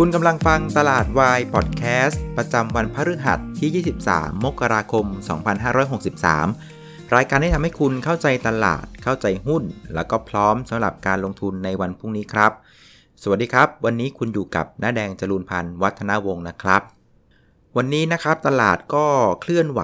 คุณกำลังฟังตลาดวายพอดแคสต์ประจำวันพฤหัสที่ 23 มกราคม 2563 รายการที่ทำให้คุณเข้าใจตลาด เข้าใจหุ้น แล้วก็พร้อมสำหรับการลงทุนในวันพรุ่งนี้ครับ สวัสดีครับ วันนี้คุณอยู่กับน้าแดงจรูนพันธ์วัฒนาวงศ์นะครับ วันนี้นะครับตลาดก็เคลื่อนไหว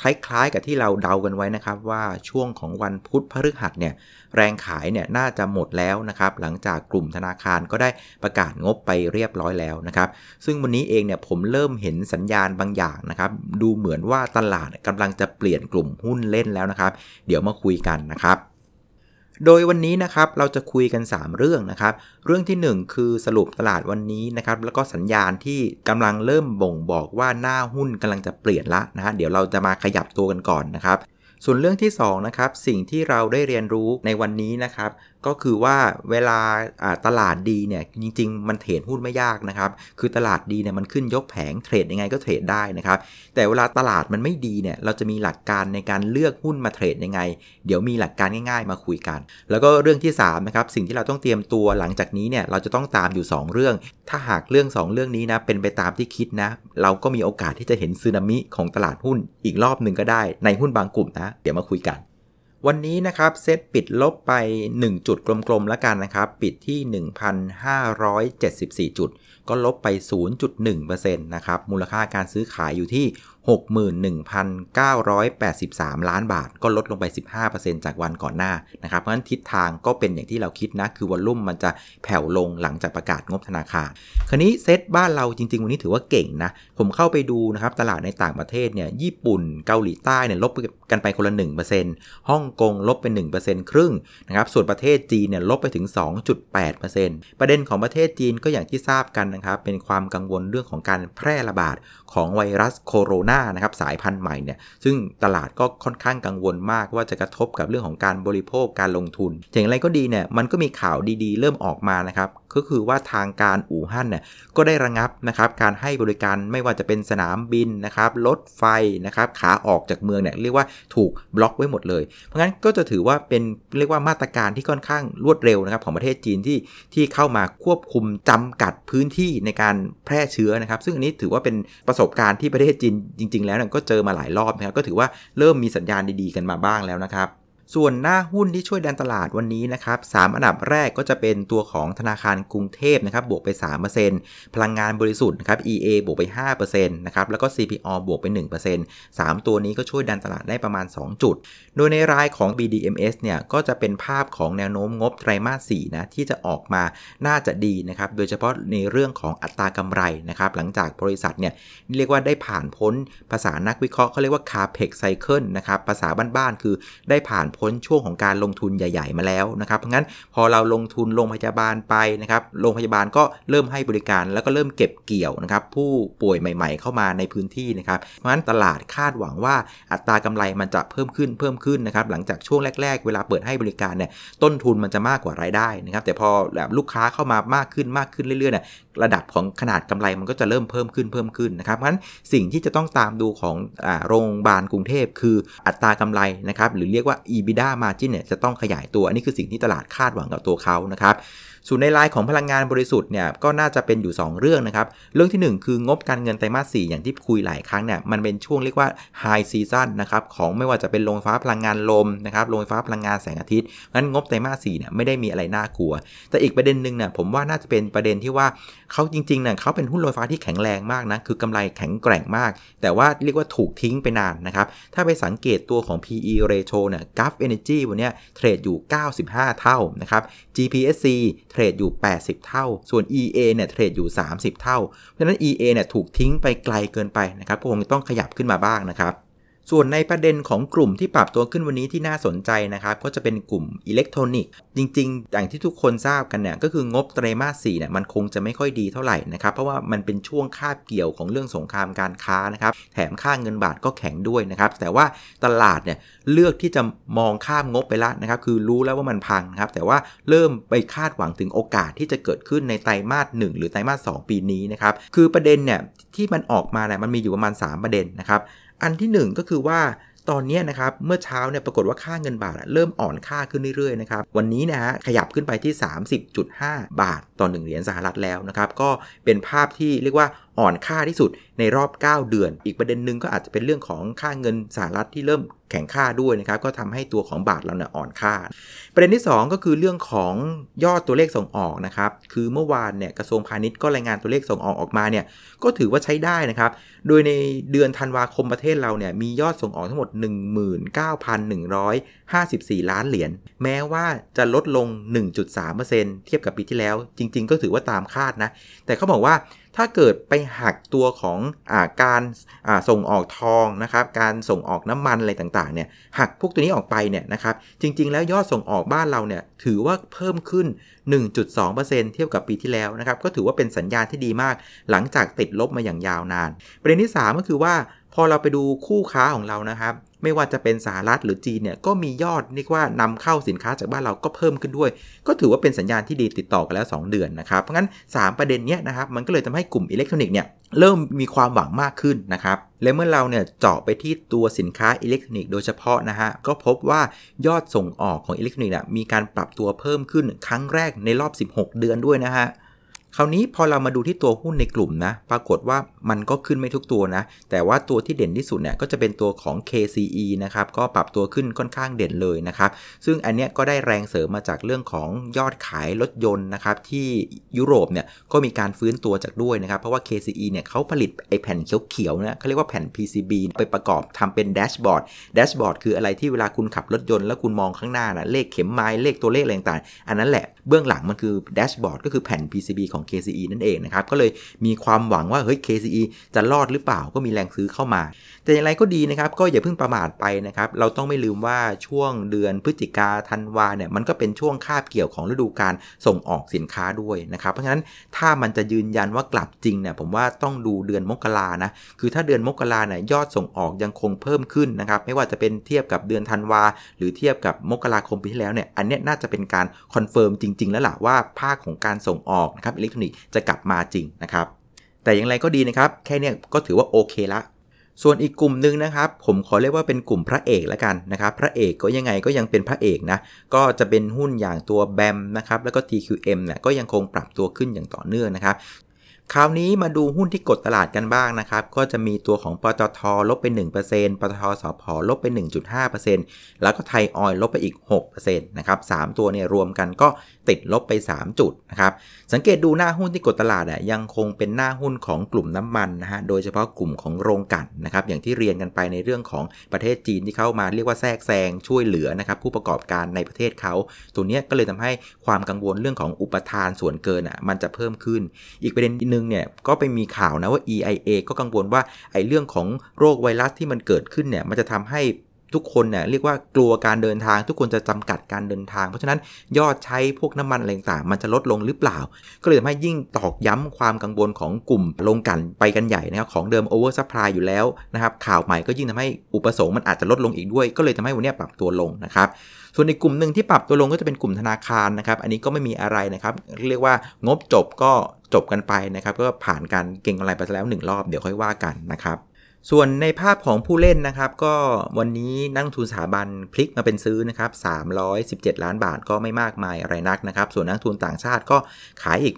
คล้ายๆ กับที่เราเดากันไว้นะครับว่าช่วงของวันพุธพฤหัสเนี่ยแรงขายเนี่ยน่าจะหมดแล้วนะครับหลังจากกลุ่มธนาคารก็ได้ประกาศงบไปเรียบร้อยแล้วนะครับซึ่งวันนี้เองเนี่ยผมเริ่มเห็นสัญญาณบางอย่างนะครับดูเหมือนว่าตลาดกำลังจะเปลี่ยนกลุ่มหุ้นเล่นแล้วนะครับ เดี๋ยวมาคุยกันนะครับ โดยวันนี้นะครับเราจะคุยกัน 3 เรื่องนะครับ เรื่องที่ 1 คือสรุปตลาดวันนี้นะครับแล้วก็สัญญาณที่กำลังเริ่มบ่งบอกว่าหน้าหุ้นกำลังจะเปลี่ยนละนะฮะเดี๋ยวเราจะมาขยับตัวกันก่อนนะครับ ส่วนเรื่องที่2นะครับสิ่งที่เราได้เรียนรู้ในวันนี้นะครับก็คือว่าเวลาตลาดดีเนี่ยจริง ๆ มันเทรดหุ้นไม่ยากนะครับ คือตลาดดีเนี่ยมันขึ้นยกแผงเทรดยังไงก็เทรดได้นะครับ แต่เวลาตลาดมันไม่ดีเนี่ยเราจะมีหลักการในการเลือกหุ้นมาเทรดยังไง เดี๋ยวมีหลักการง่าย ๆ มาคุยกัน แล้วก็เรื่องที่3นะครับสิ่งที่เราต้องเตรียมตัวหลังจากนี้เนี่ยเราจะต้องตามอยู่ 2 เรื่อง ถ้าหากเรื่อง 2 เรื่องนี้นะเป็นไปตามที่คิดนะ เราก็มีโอกาสที่จะเห็นซึนามิของตลาดหุ้นอีกรอบหนึ่งก็ได้ในหุ้นบางกลุ่มนะ เดี๋ยวมาคุยกัน วันนี้นะครับเซตปิดลบไป 1 จุดกลมๆแล้วกันนะครับ ปิดที่ 1,574 จุด ก็ลบไป 0.1%นะครับ มูลค่าการซื้อขายอยู่ที่ 61,983 ล้านบาท ก็ลดลงไป 15%จากวันก่อนหน้านะครับเพราะฉะนั้นทิศทางก็เป็นอย่างที่เราคิดนะ คือวอลลุ่มมันจะแผ่วลงหลังจากประกาศงบธนาคาร คราวนี้เซตบ้านเราจริง ๆ วันนี้ถือว่าเก่งนะ ผมเข้าไปดูนะครับตลาดในต่างประเทศเนี่ยญี่ปุ่นเกาหลีใต้เนี่ยลบกันไปคนละ 1%ฮ่องกงลบไป1%ครึ่งนะครับส่วนประเทศจีนเนี่ยลบไปถึง 2.8%ประเด็นของประเทศจีนก็อย่างที่ทราบกันนะครับเป็นความกังวลเรื่องของการแพร่ระบาดของไวรัสโคโรนานะครับสายพันธุ์ใหม่เนี่ยซึ่งตลาดก็ค่อนข้างกังวลมากว่าจะกระทบกับเรื่องของการบริโภคการลงทุนอย่างไรก็ดีเนี่ยมันก็มีข่าวดีๆ เริ่มออกมานะครับ ก็คือว่าทางการอู่ฮั่นเนี่ยก็ได้ระงับนะครับการให้บริการไม่ว่าจะเป็นสนามบินนะครับรถไฟนะครับขาออกจากเมืองเนี่ยเรียกว่าถูกบล็อกไว้หมดเลย เพราะงั้นก็จะถือว่าเป็นเรียกว่ามาตรการที่ค่อนข้างรวดเร็วนะครับของประเทศจีนที่ที่เข้ามาควบคุมจำกัดพื้นที่ในการแพร่เชื้อนะครับ ซึ่งอันนี้ถือว่าเป็นประสบการณ์ที่ประเทศจีนจริง ๆ แล้วก็เจอมาหลายรอบนะครับก็ถือว่าเริ่มมีสัญญาณดีๆกันมาบ้างแล้วนะครับ ส่วนหน้าหุ้นที่ช่วยดันตลาดวันนี้นะครับสอันดับแรกก็จะเป็นตัวของธนาคารกรุงเทพนะครับบวกไป 3%พลังงานบริสุทธิ์นะครับ EA บวกไป 5%นะครับแล้วก็ CPO บวกไป 1% 3 ตัวนี้ก็ช่วยดันตลาดได้ประมาณ 2 จุด โดยในรายของ BDMs เนี่ยก็จะเป็นภาพของแนวโน้มงบไตรมาส4นะที่จะออกมาน่าจะดีนะครับโดยเฉพาะในเรื่องของอัตรากำไรนะครับหลังจากบริษัทเนี่ยเรียกว่าได้ผ่านพ้นภาษานักวิเคราะห์เขาเรียกว่า CAPEX cycle นะครับภาษาบ้านๆคือได้ผ่านพพ้นช่วงของการลงทุนใหญ่ ๆ มาแล้วนะครับเพราะงั้นพอเราลงทุนโรงพยาบาลไปนะครับโรงพยาบาลก็เริ่มให้บริการแล้วก็เริ่มเก็บเกี่ยวนะครับผู้ป่วยใหม่ ๆ เข้ามาในพื้นที่นะครับเพราะฉะนั้นตลาดคาดหวังว่าอัตรากำไรมันจะเพิ่มขึ้นเพิ่มขึ้นนะครับหลังจากช่วงแรก ๆ เวลาเปิดให้บริการเนี่ยต้นทุนมันจะมากกว่ารายได้นะครับแต่พอแบบลูกค้าเข้ามามากขึ้นมากขึ้นเรื่อยๆเนี่ยระดับของขนาดกำไรมันก็จะเริ่มเพิ่มขึ้นเพิ่มขึ้นนะครับเพราะฉะนั้นสิ่งที่จะต้องตามดูของโรงพยาบาลกรุงเทพคืออัตรากำไรนะครับหรือเรียกว่า EBITDA margin เนี่ยจะต้องขยายตัว อันนี้คือสิ่งที่ตลาดคาดหวังกับตัวเขานะครับส่วนในรายของพลังงานบริสุทธิ์เนี่ยก็น่าจะเป็นอยู่ 2 เรื่องนะครับ เรื่องที่ 1 คืองบการเงินไตรมาส 4 อย่างที่คุยหลายครั้งเนี่ยมันเป็นช่วงเรียกว่าไฮซีซันนะครับของไม่ว่าจะเป็นโรงไฟฟ้าพลังงานลมนะครับโรงไฟฟ้าพลังงานแสงอาทิตย์งั้นงบไตรมาส 4 เนี่ยไม่ได้มีอะไรน่ากลัว แต่อีกประเด็นหนึ่งเนี่ยผมว่าน่าจะเป็นประเด็นที่ว่าเขาจริงๆเนี่ยเขาเป็นหุ้นโรงไฟฟ้าที่แข็งแรงมากนะคือกำไรแข็งแกร่งมาก แต่ว่าเรียกว่าถูกทิ้งไปนานนะครับถ้าไปสังเกตตัวของ PE ratio เนี่ย Gulf Energy วันนี้เทรดอยู่ 95 เท่านะครับ GPSC เทรดอยู่ 80 เท่า ส่วน EA เนี่ยเทรดอยู่ 30 เท่า เพราะฉะนั้น EA เนี่ยถูกทิ้งไปไกลเกินไปนะครับคงต้องขยับขึ้นมาบ้างนะครับ ส่วนในประเด็นของกลุ่มที่ปรับตัวขึ้นวันนี้ที่น่าสนใจนะครับ ก็จะเป็นกลุ่มอิเล็กทรอนิกส์จริงๆ อย่างที่ทุกคนทราบกันเนี่ยก็คืองบไตรมาส4เนี่ยมันคงจะไม่ค่อยดีเท่าไหร่นะครับ เพราะว่ามันเป็นช่วงคาบเกี่ยวของเรื่องสงครามการค้านะครับ แถมค่าเงินบาทก็แข็งด้วยนะครับ แต่ว่าตลาดเนี่ยเลือกที่จะมองข้ามงบไปล้วนะครับ คือรู้แล้วว่ามันพังนะครับ แต่ว่าเริ่มไปคาดหวังถึงโอกาสที่จะเกิดขึ้นในไตรมาส1หรือไตรมาส2ปีนี้นะครับ คือประเด็นเนี่ยที่มันออกมาเนี่ยมันมีอยู่ประมาณ 3 ประเด็นนะครับ อันที่ 1 ก็คือว่าตอนนี้นะครับเมื่อเช้าเนี่ยปรากฏว่าค่าเงินบาทเริ่มอ่อนค่าขึ้นเรื่อยๆนะครับวันนี้นะฮะขยับขึ้นไปที่ 30.5 บาทต่อ 1 เหรียญสหรัฐแล้วนะครับก็เป็นภาพที่เรียกว่าอ่อนค่าที่สุดในรอบ 9 เดือน อีกประเด็นหนึ่งก็อาจจะเป็นเรื่องของค่าเงินสหรัฐที่เริ่มแข็งค่าด้วยนะครับ ก็ทำให้ตัวของบาทเราเนี่ยอ่อนค่า ประเด็นที่ 2 ก็คือเรื่องของยอดตัวเลขส่งออกนะครับ คือเมื่อวานเนี่ยกระทรวงพาณิชย์ก็รายงานตัวเลขส่งออกออกมาเนี่ย ก็ถือว่าใช้ได้นะครับ โดยในเดือนธันวาคมประเทศเราเนี่ยมียอดส่งออกทั้งหมด 19,154 ล้านเหรียญ แม้ว่าจะลดลง 1.3%เทียบกับปีที่แล้ว จริง ๆ ก็ถือว่าตามคาดนะ แต่เขาบอกว่าถ้าเกิดไปหักตัวของอาการาส่งออกทองนะครับ การส่งออกน้ำมันอะไรต่างๆเนี่ย หักพวกตัวนี้ออกไปเนี่ยนะครับ จริง ๆ แล้วยอดส่งออกบ้านเราเนี่ยถือว่าเพิ่มขึ้น 1.2%เทียบกับปีที่แล้วนะครับ ก็ถือว่าเป็นสัญญาณที่ดีมาก หลังจากติดลบมาอย่างยาวนาน ประเด็นที่ 3 ก็คือว่าพอเราไปดูคู่ค้าของเรานะครับ ไม่ว่าจะเป็นสหรัฐหรือจีนเนี่ยก็มียอดเรียกว่านำเข้าสินค้าจากบ้านเราก็เพิ่มขึ้นด้วย ก็ถือว่าเป็นสัญญาณที่ดีติดต่อกันแล้ว 2 เดือนนะครับเพราะงั้น 3 ประเด็นเนี้ยนะครับมันก็เลยทำให้กลุ่มอิเล็กทรอนิกส์เนี่ยเริ่มมีความหวังมากขึ้นนะครับและเมื่อเราเนี่ยเจาะไปที่ตัวสินค้าอิเล็กทรอนิกส์โดยเฉพาะนะฮะก็พบว่ายอดส่งออกของอิเล็กทรอนิกส์มีการปรับตัวเพิ่มขึ้นครั้งแรกในรอบ 16 เดือนด้วยนะฮะ คราวนี้พอเรามาดูที่ตัวหุ้นในกลุ่มนะ ปรากฏว่ามันก็ขึ้นไม่ทุกตัวนะ แต่ว่าตัวที่เด่นที่สุดเนี่ยก็จะเป็นตัวของ KCE นะครับ ก็ปรับตัวขึ้นค่อนข้างเด่นเลยนะครับ ซึ่งอันเนี้ยก็ได้แรงเสริมมาจากเรื่องของยอดขายรถยนต์นะครับ ที่ยุโรปเนี่ยก็มีการฟื้นตัวจากด้วยนะครับ เพราะว่า KCE เนี่ยเขาผลิตไอแผ่นเขียวๆนะเขาเรียกว่าแผ่น PCB ไปประกอบทำเป็นแดชบอร์ด แดชบอร์ดคืออะไรที่เวลาคุณขับรถยนต์แล้วคุณมองข้างหน้านะเลขเข็มไม้เลขตัวเลขอะไรต่างๆ อันนั้นแหละเบื้องหลังมันคือแดชบอร์ดก็คือแผ่น PCB ของ KCE นั่นเองนะครับ ก็เลยมีความหวังว่าเฮ้ย KCE จะรอดหรือเปล่าก็มีแรงซื้อเข้ามา แต่อย่างไรก็ดีนะครับ ก็อย่าเพิ่งประมาทไปนะครับ เราต้องไม่ลืมว่าช่วงเดือนพฤศจิกาธันวาเนี่ยมันก็เป็นช่วงคาบเกี่ยวของฤดูการส่งออกสินค้าด้วยนะครับ เพราะฉะนั้นถ้ามันจะยืนยันว่ากลับจริงเนี่ยผมว่าต้องดูเดือนมกรานะคือถ้าเดือนมกราเนี่ยยอดส่งออกยังคงเพิ่มขึ้นนะครับไม่ว่าจะเป็นเทียบกับเดือนธันวาหรือเทียบกับมกราคมปีที่แล้วเนี่ยอันนี้น่าจะเป็นการ confirm จริง ๆ แล้วล่ะว่าภาคของการส่งออกนะครับอิเล็กทรอนิกส์จะกลับมาจริงนะครับ แต่อย่างไรก็ดีนะครับ แค่นี้ก็ถือว่าโอเคละส่วนอีกกลุ่มหนึ่งนะครับ ผมขอเรียกว่าเป็นกลุ่มพระเอกแล้วกันนะครับ พระเอกก็ยังไงก็ยังเป็นพระเอกนะ ก็จะเป็นหุ้นอย่างตัวแบมนะครับ แล้วก็ TQM เนี่ยก็ยังคงปรับตัวขึ้นอย่างต่อเนื่องนะครับ คราวนี้มาดูหุ้นที่กดตลาดกันบ้างนะครับ ก็จะมีตัวของปตทลบไป 1%ปตทสพลบไป 1.5%แล้วก็ไทยออยลบไปอีก6%นะครับ3ตัวเนี่ยรวมกันก็ติดลบไป 3 จุดนะครับสังเกตดูหน้าหุ้นที่กดตลาดอะยังคงเป็นหน้าหุ้นของกลุ่มน้ำมันนะฮะโดยเฉพาะกลุ่มของโรงกลั่นนะครับอย่างที่เรียนกันไปในเรื่องของประเทศจีนที่เข้ามาเรียกว่าแทรกแซงช่วยเหลือนะครับผู้ประกอบการในประเทศเขาตัวนี้ก็เลยทำให้ความกังวลเรื่องของอุปทานส่วนเกินอะมันจะเพิ่มขึ้น อีกประเด็นนึงเนี่ยก็ไปมีข่าวนะว่า EIA ก็กังวลว่าไอ้เรื่องของโรคไวรัสที่มันเกิดขึ้นเนี่ยมันจะทำให้ ทุกคนเนี่ยเรียกว่ากลัวการเดินทาง ทุกคนจะจำกัดการเดินทาง เพราะฉะนั้นยอดใช้พวกน้ำมันอะไรต่างมันจะลดลงหรือเปล่า ก็เลยทำให้ยิ่งตอกย้ำความกังวลของกลุ่มลงกันไปกันใหญ่นะครับของเดิม oversupply อยู่แล้วนะครับข่าวใหม่ก็ยิ่งทำให้อุปสงค์มันอาจจะลดลงอีกด้วย ก็เลยทำให้วันนี้ปรับตัวลงนะครับส่วนในกลุ่มหนึ่งที่ปรับตัวลงก็จะเป็นกลุ่มธนาคารนะครับ อันนี้ก็ไม่มีอะไรนะครับ เรียกว่างบจบก็จบกันไปนะครับ ก็ผ่านการเก็งกำไรไปแล้ว 1 รอบเดี๋ยวค่อยว่ากันนะครับ ส่วนในภาพของผู้เล่นนะครับก็วันนี้นักทุนสถาบันพลิกมาเป็นซื้อนะครับ317 ล้านบาทก็ไม่มากมายอะไรนักนะครับ ส่วนนักทุนต่างชาติก็ขายอีก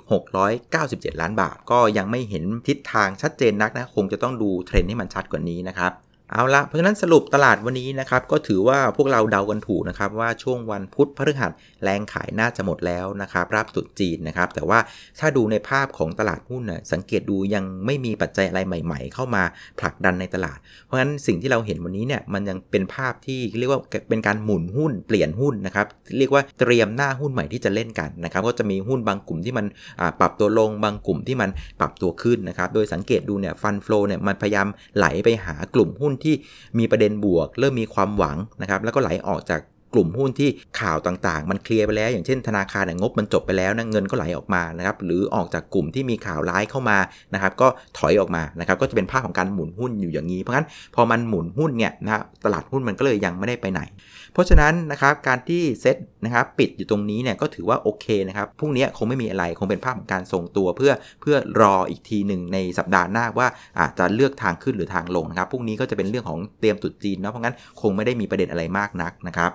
697 ล้านบาท ก็ยังไม่เห็นทิศทางชัดเจนนักนะคงจะต้องดูเทรนด์ให้มันชัดกว่านี้นะครับ เอาละเพราะฉะนั้นสรุปตลาดวันนี้นะครับก็ถือว่าพวกเราเดากันถูกนะครับว่าช่วงวันพุธพฤหัสแรงขายน่าจะหมดแล้วนะครับรับตุดจีนนะครับแต่ว่าถ้าดูในภาพของตลาดหุ้นนะสังเกตดูยังไม่มีปัจจัยอะไรใหม่ ๆ เข้ามาผลักดันในตลาด เพราะฉะนั้นสิ่งที่เราเห็นวันนี้เนี่ยมันยังเป็นภาพที่เรียกว่าเป็นการหมุนหุ้นเปลี่ยนหุ้นนะครับเรียกว่าเตรียมหน้าหุ้นใหม่ที่จะเล่นกันนะครับก็จะมีหุ้นบางกลุ่มที่มันปรับตัวลงบางกลุ่มที่มันปรับตัวขึ้นนะครับโดยสังเกตดูเนี่ยฟันฟลูเนี่ยมันพยายามไหลไปหากลุ่มหุ้นที่มีประเด็นบวก เริ่มมีความหวังนะครับแล้วก็ไหลออกจาก กลุ่มหุ้นที่ข่าวต่างๆ มันเคลียร์ไปแล้ว อย่างเช่นธนาคารเนี่ยงบมันจบไปแล้วนะเงินก็ไหลออกมานะครับหรือออกจากกลุ่มที่มีข่าวร้ายเข้ามานะครับก็ถอยออกมานะครับก็จะเป็นภาพของการหมุนหุ้นอยู่อย่างนี้ เพราะงั้นพอมันหมุนหุ้นเนี่ยนะตลาดหุ้นมันก็เลยยังไม่ได้ไปไหน เพราะฉะนั้นนะครับการที่เซ็ตนะครับปิดอยู่ตรงนี้เนี่ยก็ถือว่าโอเคนะครับพรุ่งนี้คงไม่มีอะไรคงเป็นภาพของการทรงตัวเพื่อเพื่อรออีกทีหนึ่งในสัปดาห์หน้าว่าอาจจะเลือกทางขึ้นหรือทางลงนะครับพรุ่งนี้ก็จะเป็นเรื่องของเตรียมตุดจีนเนาะเพราะงั้นคงไม่ได้มีประเด็นอะไรมากนักนะครับ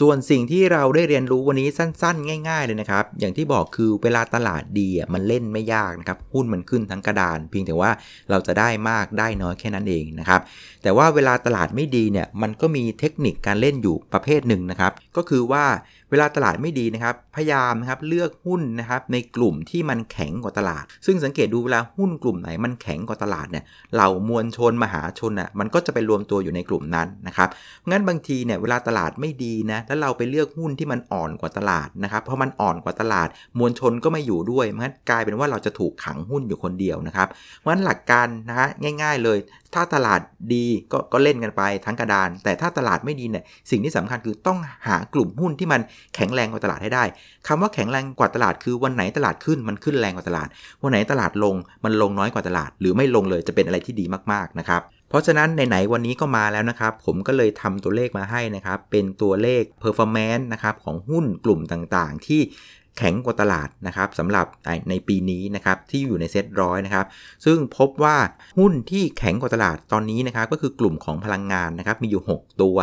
ส่วนสิ่งที่เราได้เรียนรู้วันนี้สั้นๆ ง่าย ๆ เลยนะครับ อย่างที่บอกคือเวลาตลาดดีมันเล่นไม่ยากนะครับ หุ้นมันขึ้นทั้งกระดาน เพียงแต่ว่าเราจะได้มากได้น้อยแค่นั้นเองนะครับ แต่ว่าเวลาตลาดไม่ดีเนี่ยมันก็มีเทคนิคการเล่นอยู่ประเภทหนึ่งนะครับ ก็คือว่า เวลาตลาดไม่ดีนะครับ พยายามนะครับเลือกหุ้นนะครับในกลุ่มที่มันแข็งกว่าตลาด ซึ่งสังเกตดูเวลาหุ้นกลุ่มไหนมันแข็งกว่าตลาดเนี่ยเหล่ามวลชนมหาชนอะมันก็จะไปรวมตัวอยู่ในกลุ่มนั้นนะครับงั้นบางทีเนี่ยเวลาตลาดไม่ดีนะแล้วเราไปเลือกหุ้นที่มันอ่อนกว่าตลาดนะครับเพราะมันอ่อนกว่าตลาด มวลชนก็ไม่อยู่ด้วยมันกลายเป็นว่าเราจะถูกขังหุ้นอยู่คนเดียวนะครับเพราะั้นหลักการนะฮะง่าย ๆ เลย ถ้าตลาดดีก็ก็เล่นกันไปทั้งกระดาน แต่ถ้าตลาดไม่ดีเนี่ยสิ่งที่สำคัญคือต้องหากลุ่มหุ้นที่มันแข็งแรงกว่าตลาดให้ได้คำว่าแข็งแรงกว่าตลาดคือวันไหนตลาดขึ้นมันขึ้นแรงกว่าตลาด วันไหนตลาดลงมันลงน้อยกว่าตลาด หรือไม่ลงเลยจะเป็นอะไรที่ดีมากๆนะครับเพราะฉะนั้นไหนๆวันนี้ก็มาแล้วนะครับ ผมก็เลยทำตัวเลขมาให้นะครับ เป็นตัวเลข performance นะครับของหุ้นกลุ่มต่างๆ ที่แข็งกว่าตลาดนะครับสำหรับในปีนี้นะครับที่อยู่ในเซ็ตร้อยนะครับ ซึ่งพบว่าหุ้นที่แข็งกว่าตลาดตอนนี้นะครับ ก็คือกลุ่มของพลังงานนะครับ มีอยู่ 6 ตัว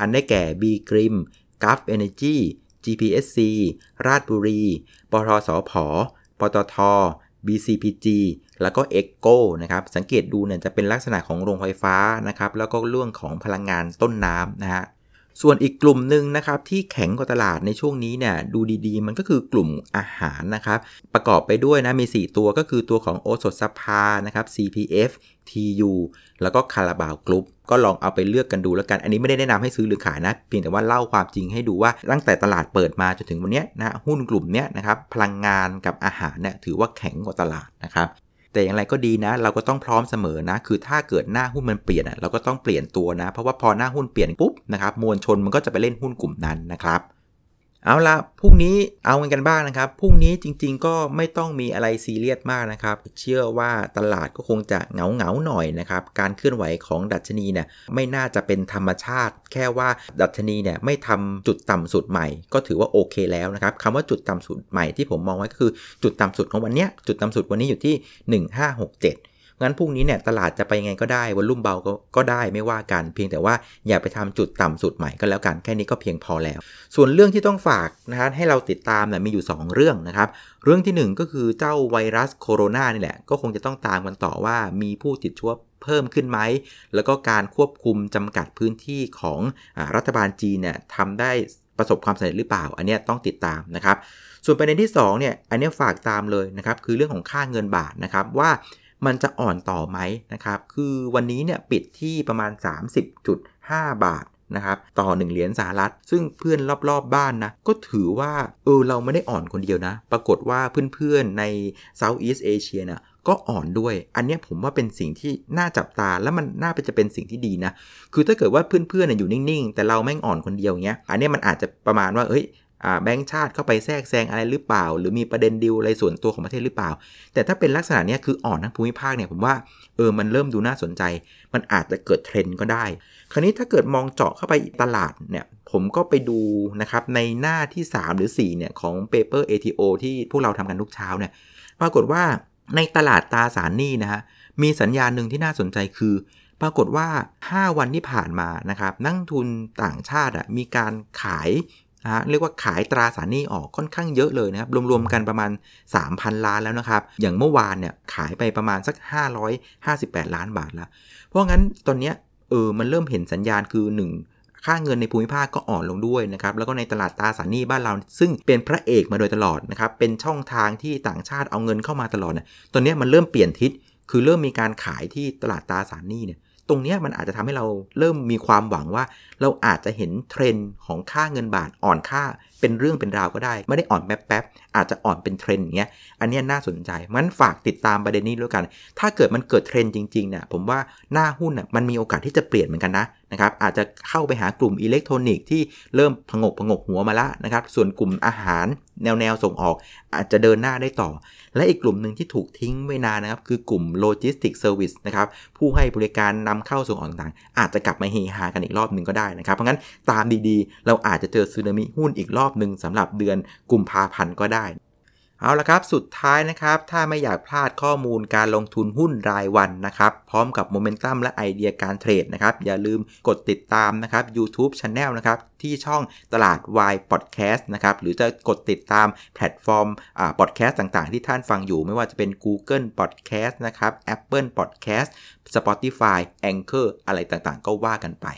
อันได้แก่ B Grim g u f Energy GPSC ราชบุรี ปทสพปตท BCPG แล้วก็ e c o นะครับ สังเกตดูเนี่ยจะเป็นลักษณะของโรงไฟฟ้านะครับ แล้วก็เรื่องของพลังงานต้นน้ำนะฮะ ส่วนอีกกลุ่มหนึ่งนะครับที่แข็งกว่าตลาดในช่วงนี้เนี่ยดูดีๆ มันก็คือกลุ่มอาหารนะครับ ประกอบไปด้วยนะมี 4 ตัวก็คือตัวของโอสถสภานะครับ CPF TU แล้วก็คาราบาวกรุ๊ปก็ลองเอาไปเลือกกันดูแล้วกัน อันนี้ไม่ได้แนะนำให้ซื้อหรือขายนะ เพียงแต่ว่าเล่าความจริงให้ดูว่าตั้งแต่ตลาดเปิดมาจนถึงวันนี้นะหุ้นกลุ่มนี้นะครับพลังงานกับอาหารเนี่ยถือว่าแข็งกว่าตลาดนะครับ แต่อย่างไรก็ดีนะ เราก็ต้องพร้อมเสมอนะ คือถ้าเกิดหน้าหุ้นมันเปลี่ยนเราก็ต้องเปลี่ยนตัวนะ เพราะว่าพอหน้าหุ้นเปลี่ยนปุ๊บนะครับมวลชนมันก็จะไปเล่นหุ้นกลุ่มนั้นนะครับ เอาละพรุ่งนี้เอางันกันบ้างนะครับ พรุ่งนี้จริงๆ ก็ไม่ต้องมีอะไรซีเรียสมากนะครับ เชื่อว่าตลาดก็คงจะเหงาเหงาหน่อยนะครับ การเคลื่อนไหวของดัชนีเนี่ยไม่น่าจะเป็นธรรมชาติ แค่ว่าดัชนีเนี่ยไม่ทำจุดต่ำสุดใหม่ ก็ถือว่าโอเคแล้วนะครับคำว่าจุดต่ำสุดใหม่ที่ผมมองไว้ก็คือจุดต่ำสุดของวันนี้จุดต่ำสุดวันนี้อยู่ที่ 1567 งั้นพรุ่งนี้เนี่ยตลาดจะไปยังไงก็ได้วอลุ่มเบาก็ก็ได้ไม่ว่ากัน เพียงแต่ว่าอย่าไปทำจุดต่ำสุดใหม่ก็แล้วกันแค่นี้ก็เพียงพอแล้ว ส่วนเรื่องที่ต้องฝากนะฮะให้เราติดตามเนี่ยมีอยู่ 2 เรื่องนะครับ เรื่องที่ 1 ก็คือเจ้าไวรัสโคโรนานี่แหละ ก็คงจะต้องตามกันต่อว่ามีผู้ติดเชื้อเพิ่มขึ้นไหม แล้วก็การควบคุมจำกัดพื้นที่ของอรัฐบาลจีนเนี่ยทำได้ประสบความสำเร็จหรือเปล่า อันนี้ต้องติดตามนะครับ ส่วนประเด็นที่2เนี่ย อันนี้ฝากตามเลยนะครับ คือเรื่องของค่าเงินบาทนะครับว่า มันจะอ่อนต่อไหมนะครับ คือวันนี้เนี่ยปิดที่ประมาณ 30.5 บาทนะครับต่อ 1 เหรียญสหรัฐ ซึ่งเพื่อนรอบๆบบ้านนะ ก็ถือว่าเออเราไม่ได้อ่อนคนเดียวนะ ปรากฏว่าเพื่อนๆใน Southeast Asia นะก็อ่อนด้วย อันนี้ผมว่าเป็นสิ่งที่น่าจับตาแล้วมันน่าจะเป็นสิ่งที่ดีนะ คือถ้าเกิดว่าเพื่อนๆอยู่นิ่งๆ แต่เราแม่งอ่อนคนเดียวเงี้ย อันนี้มันอาจจะประมาณว่า เฮ้ย แบงก์ชาติเข้าไปแทรกแซงอะไรหรือเปล่า หรือมีประเด็นดิวอะไรส่วนตัวของประเทศหรือเปล่า แต่ถ้าเป็นลักษณะนี้คืออ่อนทั้งภูมิภาคเนี่ยผมว่าเออมันเริ่มดูน่าสนใจ มันอาจจะเกิดเทรนด์ก็ได้ คราวนี้ถ้าเกิดมองเจาะเข้าไปตลาดเนี่ยผมก็ไปดูนะครับในหน้าที่ 3 หรือ 4เนี่ยของ paper ATO ที่พวกเราทำกันทุกเช้าเนี่ยปรากฏว่าในตลาดตราสารหนี้นะฮะมีสัญญาณหนึ่งที่น่าสนใจคือ ปรากฏว่า 5 วันที่ผ่านมานะครับนักทุนต่างชาติมีการขาย นะเรียกว่าขายตราสารหนี้ออกค่อนข้างเยอะเลยนะครับ รวมๆกันประมาณ 3,000 ล้านแล้วนะครับ อย่างเมื่อวานเนี่ยขายไปประมาณสัก 558 ล้านบาทแล้ว เพราะงั้นตอนนี้เออมันเริ่มเห็นสัญญาณคือ 1 ค่าเงินในภูมิภาคก็อ่อนลงด้วยนะครับ แล้วก็ในตลาดตราสารหนี้บ้านเรา ซึ่งเป็นพระเอกมาโดยตลอดนะครับ เป็นช่องทางที่ต่างชาติเอาเงินเข้ามาตลอดเนี่ยตอนนี้มันเริ่มเปลี่ยนทิศ คือเริ่มมีการขายที่ตลาดตราสารหนี้เนี่ย ตรงเนี้ยมันอาจจะทำให้เราเริ่มมีความหวังว่า เราอาจจะเห็นเทรนด์ของค่าเงินบาทอ่อนค่าเป็นเรื่องเป็นราวก็ได้ ไม่ได้อ่อนแป๊บๆอาจจะอ่อนเป็นเทรนด์อย่างเงี้ยอันนี้น่าสนใจมันฝากติดตามประเด็นนี้ด้วยกัน ถ้าเกิดมันเกิดเทรนด์จริงๆเนี่ยผมว่าหน้าหุ้นน่ะมันมีโอกาสที่จะเปลี่ยนเหมือนกันนะนะครับอาจจะเข้าไปหากลุ่มอิเล็กทรอนิกส์ที่เริ่มผงกผงกหัวมาแล้วนะครับส่วนกลุ่มอาหาร แนวแนวส่งออกอาจจะเดินหน้าได้ต่อ และอีกกลุ่มหนึ่งที่ถูกทิ้งไปนานนะครับ คือกลุ่ม logistic service นะครับ ผู้ให้บริการนำเข้าส่งออกต่างๆ อาจจะกลับมาเฮฮากันอีกรอบหนึ่งก็ได้นะครับ เพราะงั้นตามดีๆ เราอาจจะเจอสึนามิหุ้นอีกรอบหนึ่งสำหรับเดือนกุมภาพันธ์ก็ได้ เอาละครับ สุดท้ายนะครับ ถ้าไม่อยากพลาดข้อมูลการลงทุนหุ้นรายวันนะครับ พร้อมกับโมเมนตัมและไอเดียการ trade นะครับ อย่าลืมกดติดตามนะครับ YouTube Channel นะครับ ที่ช่องตลาดวายพอดแคสต์นะครับ หรือจะกดติดตามแพลตฟอร์มอ่าพอดแคสต์ต่างๆ ที่ท่านฟังอยู่ไม่ว่าจะเป็น Google Podcast นะครับ Apple Podcast Spotify Anchor อะไรต่างๆ ก็ว่ากันไป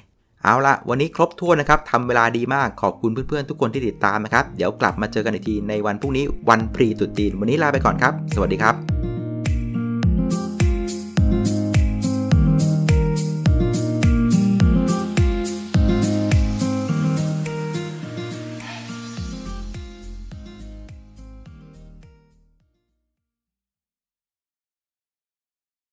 เอาละวันนี้ครบถ้วนนะครับทำเวลาดีมากขอบคุณเพื่อนๆทุกคนที่ติดตามนะครับ เดี๋ยวกลับมาเจอกันอีกทีในวันพรุ่งนี้วันพรีตุดจีน วันนี้ลาไปก่อนครับ สวัสดีครับ